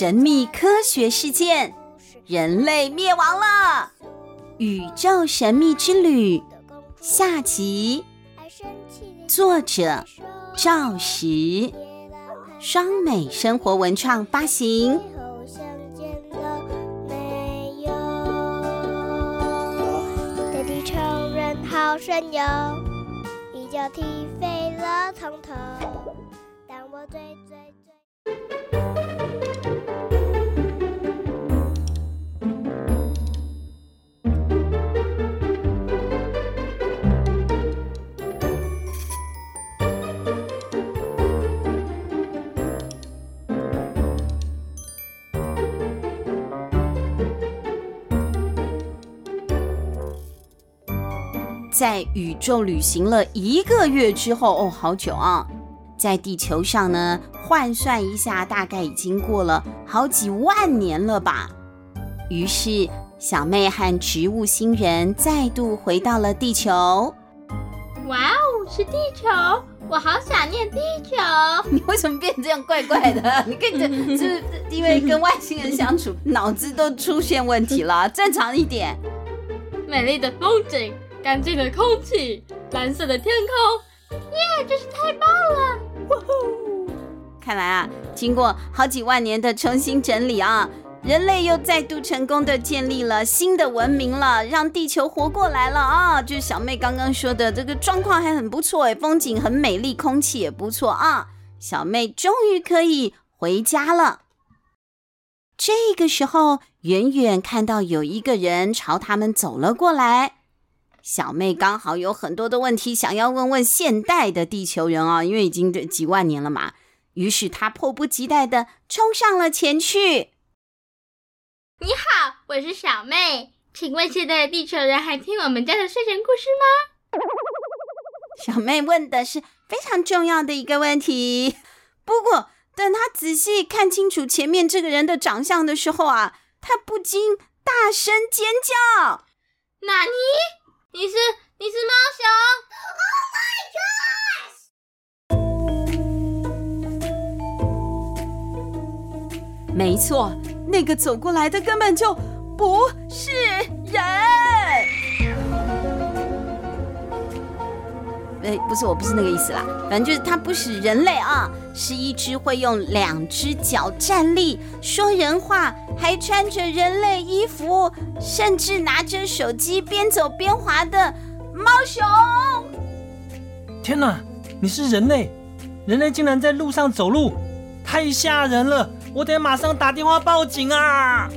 神秘科学事件：人类灭亡了！宇宙神秘之旅下集，作者赵石，双美生活文创发行。好神游，一脚踢飞了从头。当我追追在宇宙旅行了一个月之后，哦，好久啊！在地球上呢，换算一下，大概已经过了好几万年了吧。于是，小妹和植物星人再度回到了地球。哇哦，是地球！我好想念地球。你为什么变这样怪怪的？你跟着是不是因为跟外星人相处，脑子都出现问题了？正常一点。美丽的风景。干净的空气，蓝色的天空，耶，真是太棒了！哇呼！看来啊，经过好几万年的重新整理啊，人类又再度成功的建立了新的文明了，让地球活过来了啊！就是小妹刚刚说的，这个状况还很不错哎，风景很美丽，空气也不错啊。小妹终于可以回家了。这个时候，远远看到有一个人朝他们走了过来。小妹刚好有很多的问题想要问问现代的地球人啊，因为已经这几万年了嘛。于是她迫不及待的冲上了前去。你好，我是小妹，请问现在的地球人还听我们家的睡前故事吗？小妹问的是非常重要的一个问题。不过等她仔细看清楚前面这个人的长相的时候啊，她不禁大声尖叫：“纳尼？”你是你是猫熊？Oh my gosh！没错，那个走过来的根本就不是人。哎，不是，我不是那个意思啦。反正就是它不是人类啊，是一只会用两只脚站立、说人话。还穿着人类衣服，甚至拿着手机边走边滑的猫熊。天哪，你是人类？人类竟然在路上走路，太吓人了！我得马上打电话报警啊！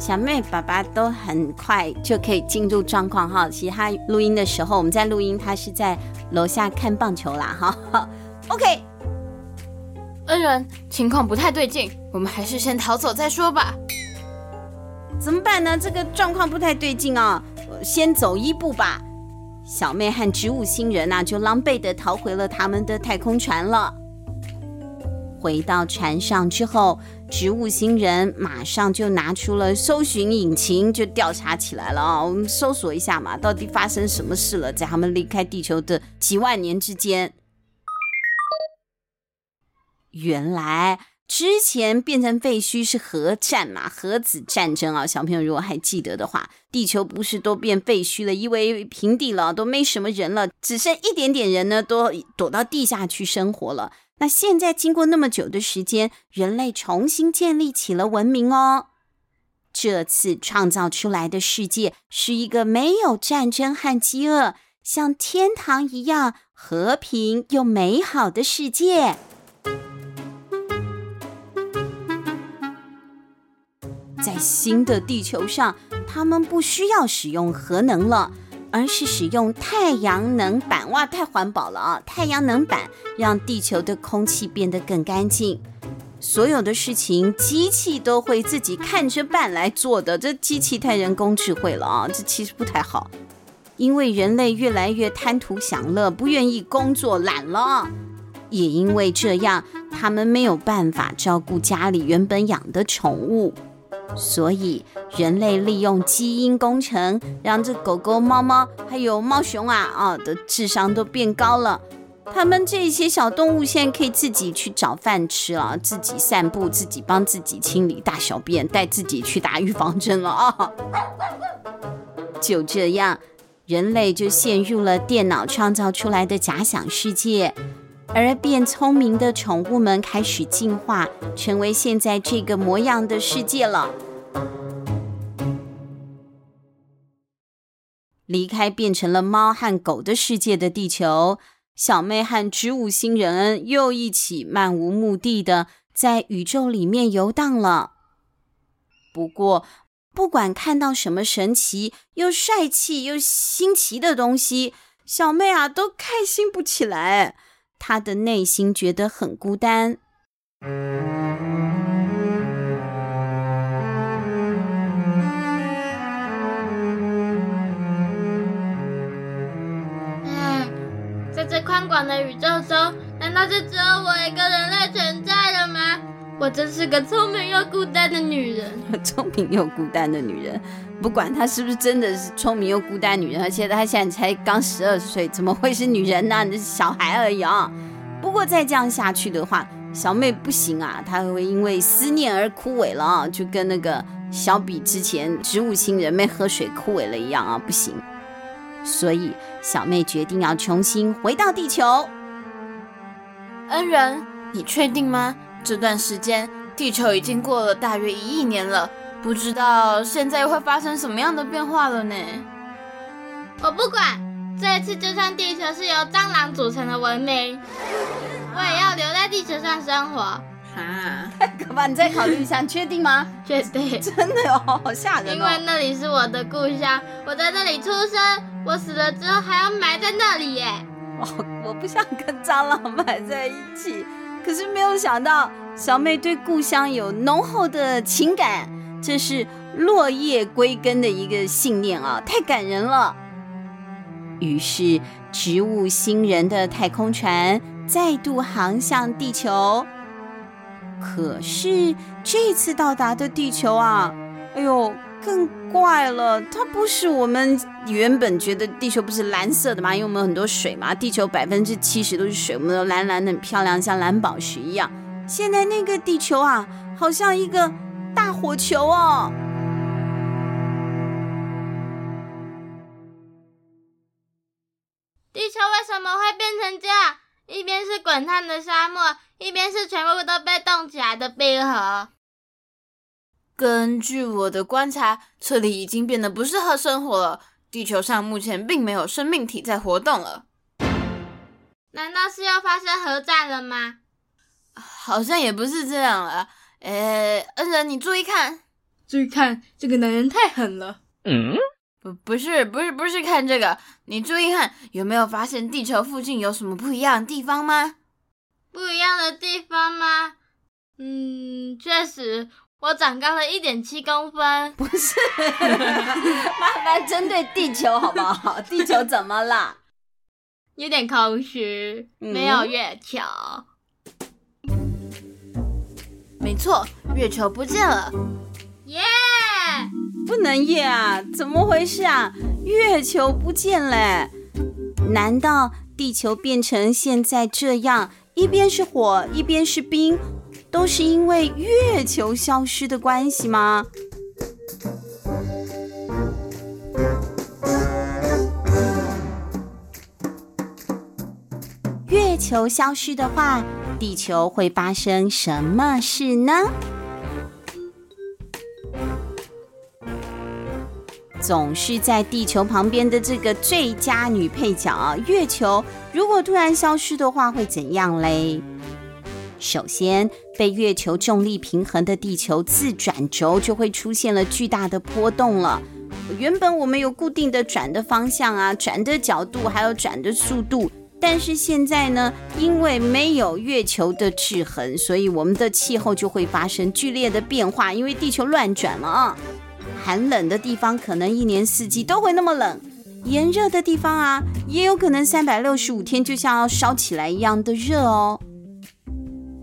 小妹、爸爸都很快就可以进入状况哈。其实他录音的时候，我们在录音，他是在楼下看棒球啦哈。OK。恩人，情况不太对劲，我们还是先逃走再说吧。怎么办呢？这个状况不太对劲啊，先走一步吧。小妹和植物星人呐，就狼狈的逃回了他们的太空船了。回到船上之后，植物星人马上就拿出了搜寻引擎，就调查起来了啊。我们搜索一下嘛，到底发生什么事了？在他们离开地球的几万年之间。原来之前变成废墟是核战嘛，核子战争啊！小朋友如果还记得的话，地球不是都变废墟了，因为平地了，都没什么人了，只剩一点点人呢，都躲到地下去生活了。那现在经过那么久的时间，人类重新建立起了文明哦。这次创造出来的世界是一个没有战争和饥饿，像天堂一样和平又美好的世界。在新的地球上，他们不需要使用核能了，而是使用太阳能板。哇，太环保了啊！太阳能板让地球的空气变得更干净。所有的事情，机器都会自己看着办来做的。这机器太人工智慧了啊！这其实不太好，因为人类越来越贪图享乐，不愿意工作，懒了。也因为这样，他们没有办法照顾家里原本养的宠物。所以，人类利用基因工程，让这狗狗、猫猫还有猫熊啊啊的智商都变高了。他们这些小动物现在可以自己去找饭吃了，自己散步，自己帮自己清理大小便，带自己去打预防针了啊！就这样，人类就陷入了电脑创造出来的假想世界，而变聪明的宠物们开始进化，成为现在这个模样的世界了。离开变成了猫和狗的世界的地球。小妹和植物星人又一起漫无目的的在宇宙里面游荡了。不过，不管看到什么神奇又帅气又新奇的东西，小妹啊都开心不起来。他的内心觉得很孤单。在这宽广的宇宙中，难道就只有我一个人类存在了吗？我真是个聪明又孤单的女人。聪明又孤单的女人，不管她是不是真的是聪明又孤单女人，而且她现在才刚十二岁，怎么会是女人呢？你是小孩而已啊。不过再这样下去的话，小妹不行啊，她会因为思念而枯萎了啊，就跟那个小比之前植物星人没喝水枯萎了一样啊，不行。所以，小妹决定要重新回到地球。恩人，你确定吗？这段时间，地球已经过了大约一亿年了，不知道现在又会发生什么样的变化了呢？我不管，这一次就算地球是由蟑螂组成的文明，我也要留在地球上生活。啊，可怕，你再考虑一下，确定吗？确定，真的哦，好吓人哦。因为那里是我的故乡，我在那里出生，我死了之后还要埋在那里耶。我我不想跟蟑螂埋在一起，可是没有想到小妹对故乡有浓厚的情感，这是落叶归根的一个信念啊，太感人了。于是，植物星人的太空船再度航向地球。可是这次到达的地球啊，哎呦，更怪了！它不是我们原本觉得地球不是蓝色的吗？因为我们很多水嘛，地球百分之七十都是水，我们都蓝蓝的，很漂亮，像蓝宝石一样。现在那个地球啊，好像一个大火球哦。地球为什么会变成这样？一边是滚烫的沙漠，一边是全部都被冻起来的冰河。根据我的观察，这里已经变得不适合生活了。地球上目前并没有生命体在活动了。难道是要发生核战了吗？好像也不是这样了。诶，恩人，你注意看，注意看，这个男人太狠了。嗯。不，不是，不是，不是看这个。你注意看，有没有发现地球附近有什么不一样的地方吗？不一样的地方吗？嗯，确实，我长高了一点七公分。不是，麻烦针对地球好不好？地球怎么了？有点空虚，没有月球。嗯、没错，月球不见了。耶、yeah!！不能耶啊！怎么回事啊？月球不见了？难道地球变成现在这样，一边是火，一边是冰，都是因为月球消失的关系吗？月球消失的话，地球会发生什么事呢？总是在地球旁边的这个最佳女配角啊，月球，如果突然消失的话，会怎样嘞？首先，被月球重力平衡的地球自转轴就会出现了巨大的波动了。原本我们有固定的转的方向啊，转的角度，还有转的速度，但是现在呢，因为没有月球的制衡，所以我们的气候就会发生剧烈的变化，因为地球乱转了啊。寒冷的地方可能一年四季都会那么冷，炎热的地方啊，也有可能三百六十五天就像要烧起来一样的热哦。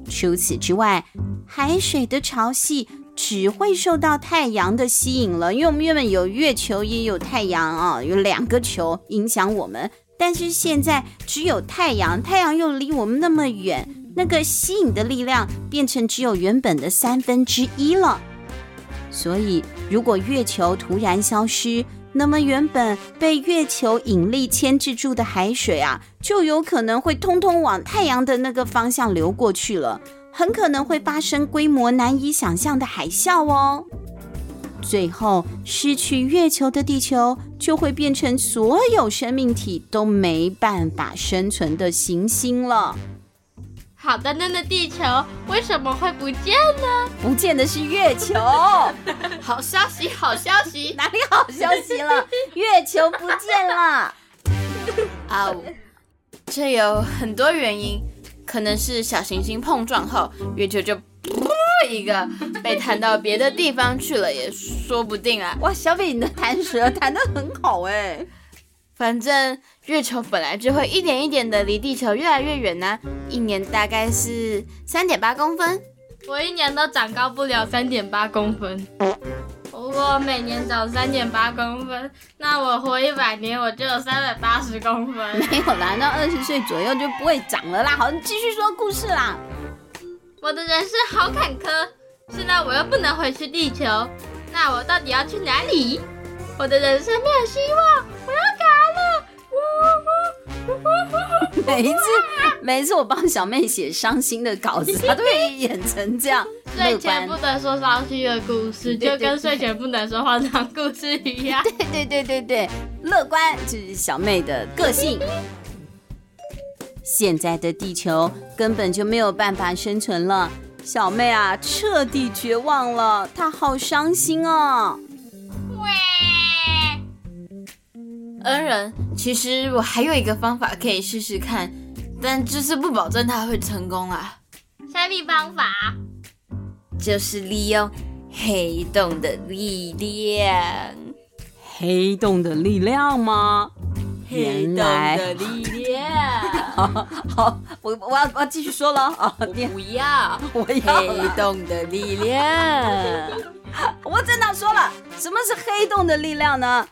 除此之外，海水的潮汐只会受到太阳的吸引了，因为我们原本有月球也有太阳啊，有两个球影响我们，但是现在只有太阳，太阳又离我们那么远，那个吸引的力量变成只有原本的三分之一了。所以，如果月球突然消失，那么原本被月球引力牵制住的海水啊，就有可能会通通往太阳的那个方向流过去了，很可能会发生规模难以想象的海啸哦。最后，失去月球的地球就会变成所有生命体都没办法生存的行星了。好端端的地球为什么会不见呢？不见的是月球。好消息，好消息，哪里好消息了？月球不见了。啊，这有很多原因，可能是小行星碰撞后，月球就。一个被弹到别的地方去了，也说不定啊！哇，小北你的弹舌弹得很好哎。反正月球本来就会一点一点的离地球越来越远呢，一年大概是三点八公分。我一年都长高不了三点八公分。如果每年长三点八公分，那我活一百年我就有三百八十公分。没有啦，到二十岁左右就不会长了啦。好，继续说故事啦。我的人生好坎坷，现在我又不能回去地球，那我到底要去哪里？我的人生没有希望，我要！每一次，每一次我帮小妹写伤心的稿子，她都会演成这样。睡前不能说伤心的故事，就跟睡前不能说荒唐故事一样。对对对对对，乐观就是小妹的个性。现在的地球根本就没有办法生存了，小妹啊，彻底绝望了，她好伤心哦。喂，恩人，其实我还有一个方法可以试试看，但就是不保证他会成功啊。什么方法？就是利用黑洞的力量。黑洞的力量吗？黑洞的力量，好，好，我我要我要继续说了啊！我不要，我要黑洞的力量。我真的说了，什么是黑洞的力量呢？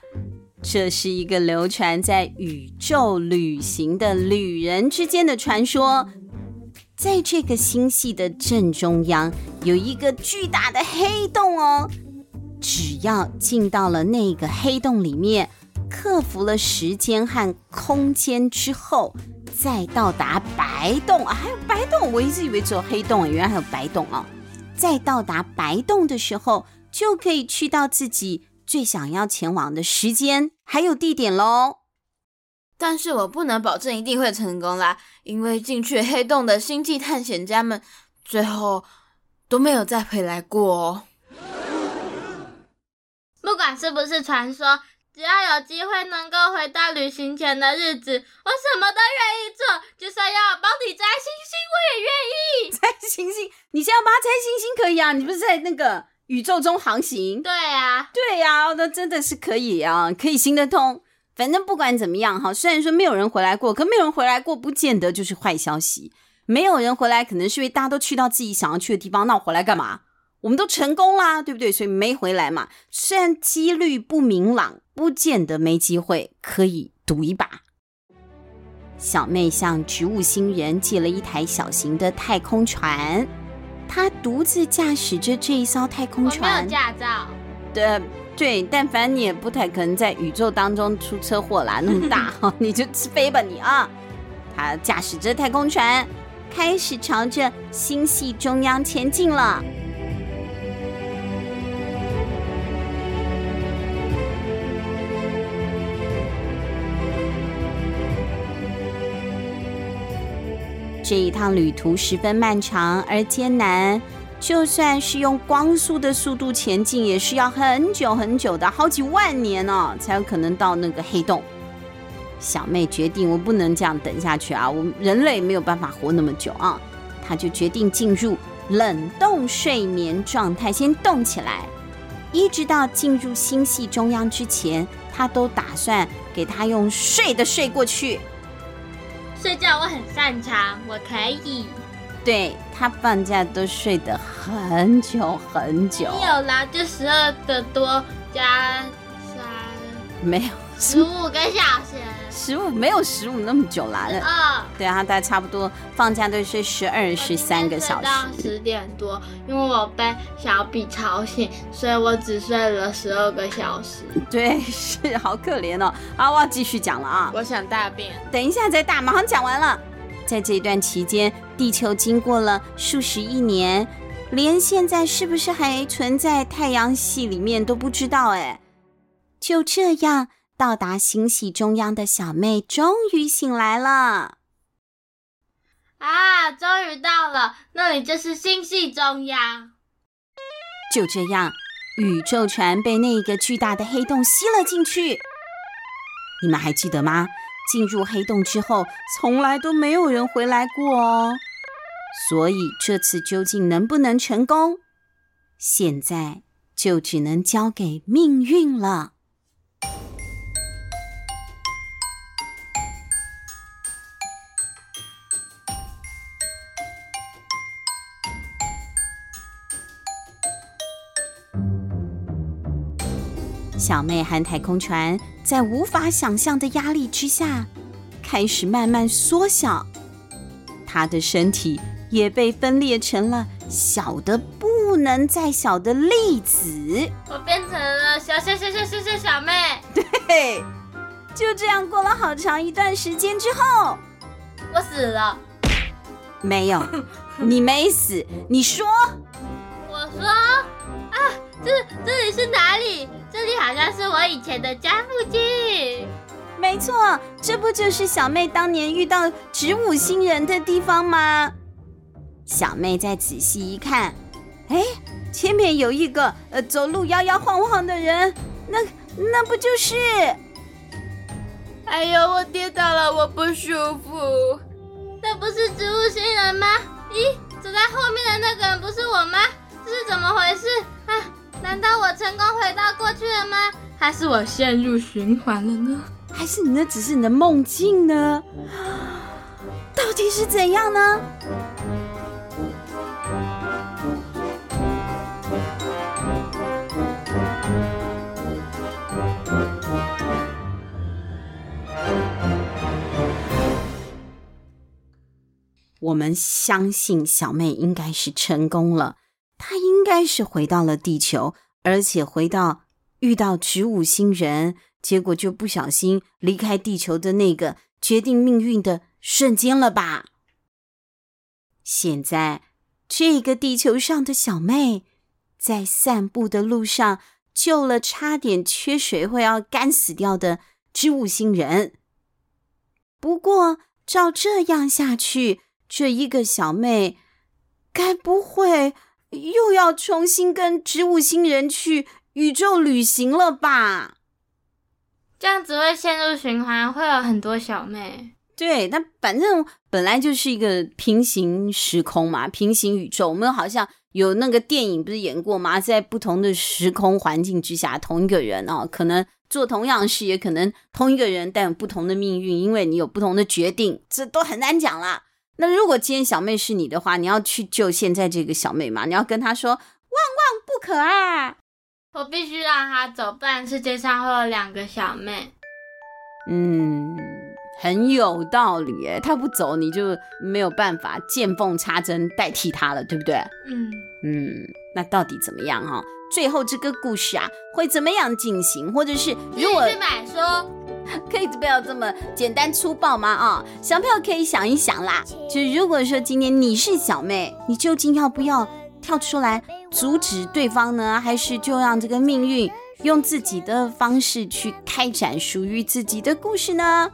这是一个流传在宇宙旅行的旅人之间的传说。在这个星系的正中央，有一个巨大的黑洞哦。只要进到了那个黑洞里面。克服了时间和空间之后，再到达白洞啊，还有白洞，我一直以为只有黑洞，原来还有白洞啊！再到达白洞的时候，就可以去到自己最想要前往的时间还有地点喽。但是我不能保证一定会成功啦，因为进去黑洞的星际探险家们，最后都没有再回来过哦。不管是不是传说。只要有机会能够回到旅行前的日子，我什么都愿意做，就算要帮你摘星星，我也愿意。摘星星？你现在要帮他摘星星可以啊？你不是在那个宇宙中航行？对啊，对呀、啊，那真的是可以啊，可以行得通。反正不管怎么样哈，虽然说没有人回来过，可没有人回来过不见得就是坏消息。没有人回来，可能是因为大家都去到自己想要去的地方，那我回来干嘛？我们都成功啦，对不对？所以没回来嘛。虽然几率不明朗，不见得没机会可以赌一把。小妹向植物星人借了一台小型的太空船，她独自驾驶着这一艘太空船。我没有驾照。对对，但凡你也不太可能在宇宙当中出车祸啦，那么大哈，你就飞吧你啊！他驾驶着太空船，开始朝着星系中央前进了。这一趟旅途十分漫长而艰难，就算是用光速的速度前进，也是要很久很久的，好几万年哦，才有可能到那个黑洞。小妹决定，我不能这样等下去啊，我人类没有办法活那么久啊，她就决定进入冷冻睡眠状态，先冻起来，一直到进入星系中央之前，她都打算给她用睡的睡过去。睡觉我很擅长，我可以。对，他放假都睡得很久很久。没有啦，就十二个多加三。没有，十五个小时，十五没有十五那么久啦。啊，对啊，大概差不多放假都睡十二、十三个小时。到十点多，因为我被小比吵醒，所以我只睡了十二个小时。对，是好可怜哦。好，我要继续讲了啊。我想大便，等一下再大，马上讲完了。在这段期间，地球经过了数十亿年，连现在是不是还存在太阳系里面都不知道哎。就这样，到达星系中央的小妹终于醒来了。啊，终于到了，那里就是星系中央。就这样，宇宙船被那个巨大的黑洞吸了进去。你们还记得吗？进入黑洞之后，从来都没有人回来过哦。所以这次究竟能不能成功，现在就只能交给命运了。小妹和太空船在无法想象的压力之下，开始慢慢缩小。她的身体也被分裂成了小的不能再小的粒子。我变成了小小小小小小小妹。对，就这样过了好长一段时间之后，我死了。没有，你没死。你说？我说啊，这这里是哪里？这里好像是我以前的家附近。没错，这不就是小妹当年遇到植物星人的地方吗？小妹再仔细一看，哎，前面有一个呃走路摇摇晃晃的人，那那不就是？哎呦，我跌倒了，我不舒服。那不是植物星人吗？咦，走在后面的那个人不是我吗？这是怎么回事啊？难道我成功回到过去了吗？还是我陷入循环了呢？还是你那只是你的梦境呢？到底是怎样呢？我们相信小妹应该是成功了。他应该是回到了地球，而且回到遇到植物星人，结果就不小心离开地球的那个决定命运的瞬间了吧？现在这个地球上的小妹在散步的路上救了差点缺水会要干死掉的植物星人。不过照这样下去，这一个小妹该不会……又要重新跟植物星人去宇宙旅行了吧？这样子会陷入循环，会有很多小妹。对，那反正本来就是一个平行时空嘛，平行宇宙。我们好像有那个电影不是演过吗？在不同的时空环境之下，同一个人哦，可能做同样的事，也可能同一个人但有不同的命运，因为你有不同的决定，这都很难讲啦。那如果今天小妹是你的话，你要去救现在这个小妹吗？你要跟她说万万不可啊！我必须让她走，不然世界上会有两个小妹。嗯，很有道理诶，她不走，你就没有办法见缝插针代替她了，对不对？嗯嗯，那到底怎么样哈？最后这个故事啊，会怎么样进行？或者是如果去买书。可以不要这么简单粗暴吗？啊、小朋友可以想一想啦。就是如果说今天你是小妹，你究竟要不要跳出来阻止对方呢？还是就让这个命运用自己的方式去开展属于自己的故事呢？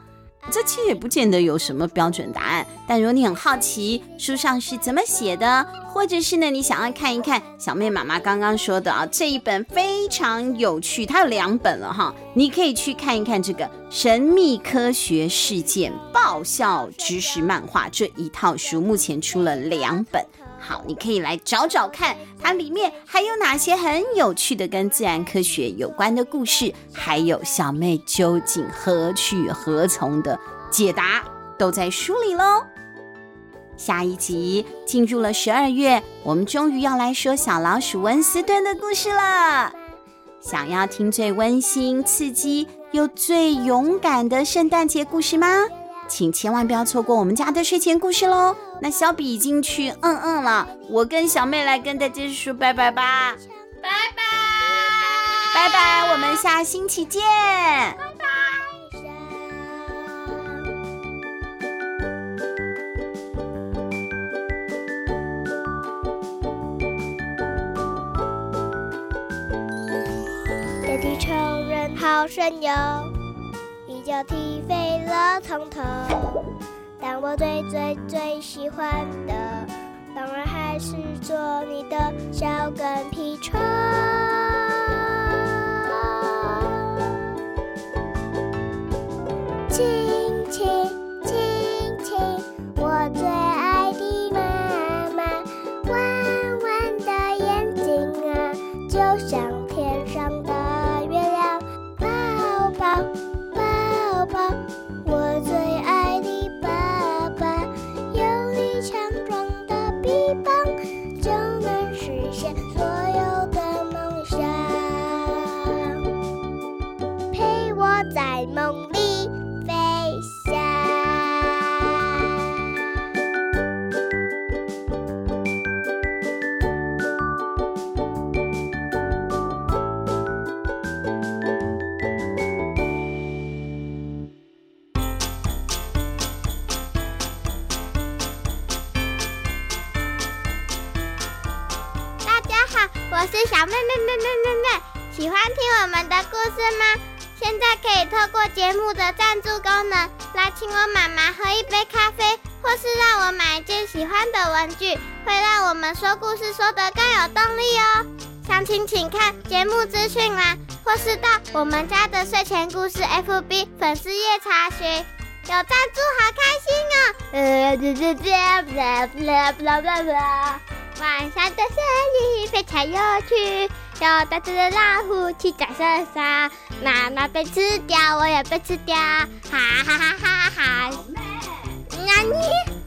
这其实也不见得有什么标准答案，但如果你很好奇书上是怎么写的，或者是呢你想要看一看小妹妈妈刚刚说的啊，这一本非常有趣，它有两本了哈，你可以去看一看这个《神秘科学事件爆笑知识漫画》这一套书，目前出了两本。好，你可以来找找看，它里面还有哪些很有趣的跟自然科学有关的故事，还有小妹究竟何去何从的解答，都在书里喽。下一集进入了十二月，我们终于要来说小老鼠温斯顿的故事了。想要听最温馨、刺激又最勇敢的圣诞节故事吗？请千万不要错过我们家的睡前故事喽！那小比已经去嗯嗯了，我跟小妹来跟大家说拜拜吧，拜拜，拜拜，我们下星期见。拜拜地球人好神勇，一脚踢飞了从头。但我最最最喜欢的，当然还是做你的小跟屁虫。亲亲亲亲，我最爱的妈妈，弯弯的眼睛啊，就像。我喜欢听我们的故事吗？现在可以透过节目的赞助功能来请我妈妈喝一杯咖啡，或是让我买一件喜欢的文具，会让我们说故事说得更有动力哦。详情请看节目资讯栏，或是到我们家的睡前故事 FB 粉丝页查询。有赞助好开心哦！呃，这这这，啦啦啦啦啦。晚上的森林非常有趣，有大只的老虎骑在身上，妈妈被吃掉，我也被吃掉，哈哈哈哈哈哈！那你？